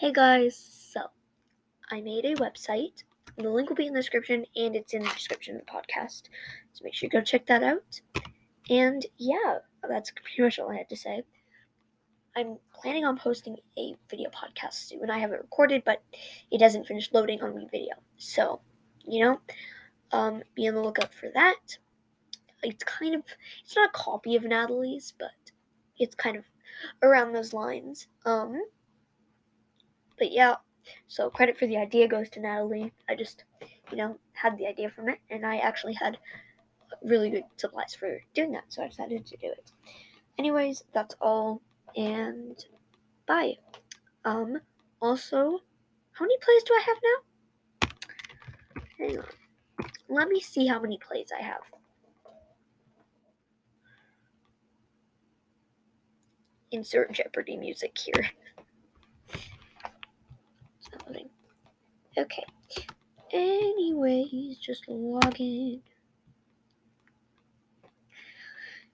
Hey guys, so I made a website. The link will be in the description and it's in the description of the podcast. So make sure you go check that out. And yeah, that's pretty much all I had to say. I'm planning on posting a video podcast soon. I have it recorded, but it doesn't finish loading on the video. So, you know, um, be on the lookout for that. It's kind of, it's not a copy of Natalie's, but it's kind of around those lines. Um, but yeah, so credit for the idea goes to Natalie. I just, you know, had the idea from it, and I actually had really good supplies for doing that, so I decided to do it. Anyways, that's all, and bye. Um, also, how many plays do I have now? Hang on. Let me see how many plays I have. Insert Jeopardy music here. Okay. Anyways, just log in.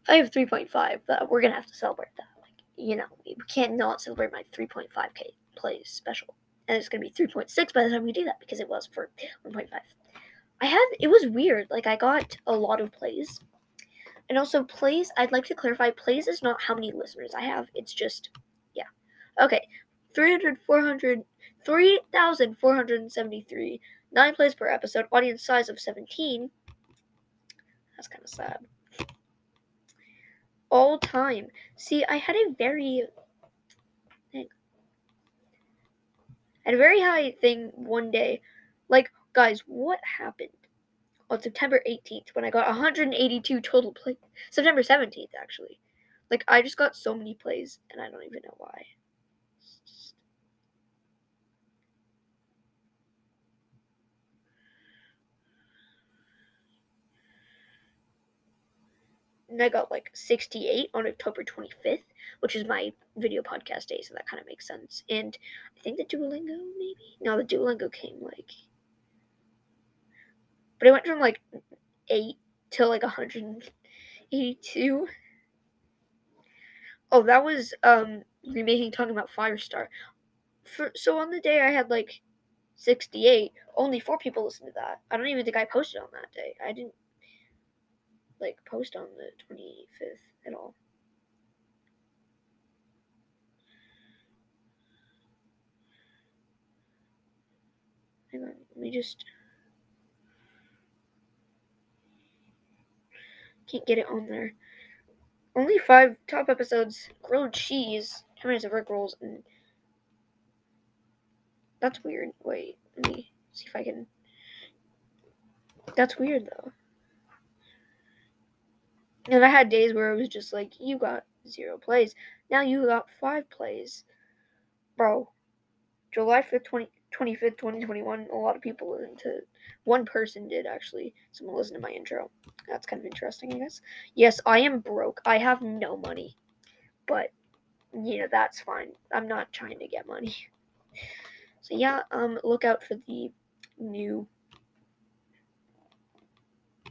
If I have 3.5, uh, we're gonna have to celebrate that. Like, you know, we can't not celebrate my 3.5k plays special. And it's gonna be 3.6 by the time we do that because it was for 1.5. I had it was weird. Like I got a lot of plays. And also plays, I'd like to clarify, plays is not how many listeners I have. It's just yeah. Okay. 300, 400, 3,473. 9 plays per episode. Audience size of 17. That's kind of sad. All time. See, I had a very. I had a very high thing one day. Like, guys, what happened on September 18th when I got 182 total plays? September 17th, actually. Like, I just got so many plays, and I don't even know why. And I got like 68 on October 25th, which is my video podcast day, so that kind of makes sense. And I think the Duolingo, maybe? No, the Duolingo came like. But it went from like 8 to like 182. Oh, that was um remaking talking about Firestar. For, so on the day I had like 68, only four people listened to that. I don't even think I posted on that day. I didn't like post on the 25th at all. Hang on, let me just can't get it on there. Only five top episodes, grilled cheese, 10 minutes of Rick rolls, and that's weird. Wait, let me see if I can. That's weird though. And I had days where it was just like, you got zero plays. Now you got five plays. Bro, July 5th, 20, 25th, 2021, a lot of people listened to One person did, actually. Someone listened to my intro. That's kind of interesting, I guess. Yes, I am broke. I have no money. But, you know, that's fine. I'm not trying to get money. So, yeah, um, look out for the new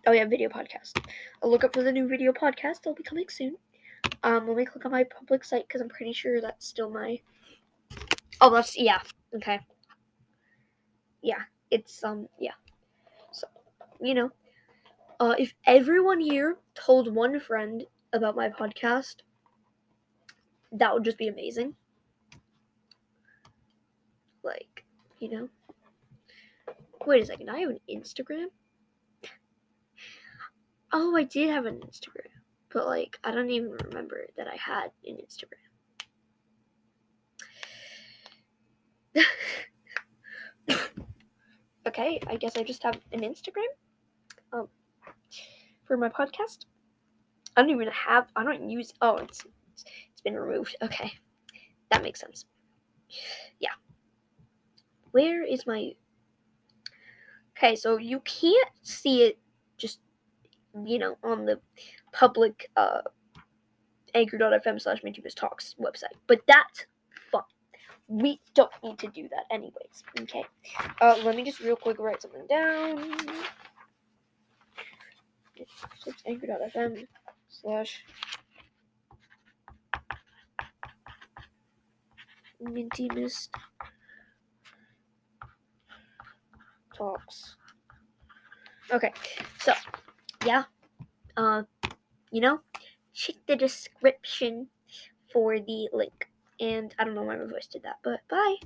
Oh yeah, video podcast. I'll look up for the new video podcast. It'll be coming soon. Um, let me click on my public site because I'm pretty sure that's still my. Oh, that's yeah. Okay. Yeah, it's um yeah. So, you know, uh, if everyone here told one friend about my podcast, that would just be amazing. Like, you know. Wait a second. I have an Instagram. Oh, I did have an Instagram, but like I don't even remember that I had an Instagram. okay, I guess I just have an Instagram. Um, for my podcast. I don't even have. I don't use. Oh, it's it's been removed. Okay, that makes sense. Yeah. Where is my? Okay, so you can't see it just you know, on the public uh, anchor.fm slash talks website. But that's fun. We don't need to do that anyways. Okay. Uh, let me just real quick write something down. It's anchor.fm slash minty talks. Okay, so yeah, uh, you know, check the description for the link. And I don't know why my voice did that, but bye.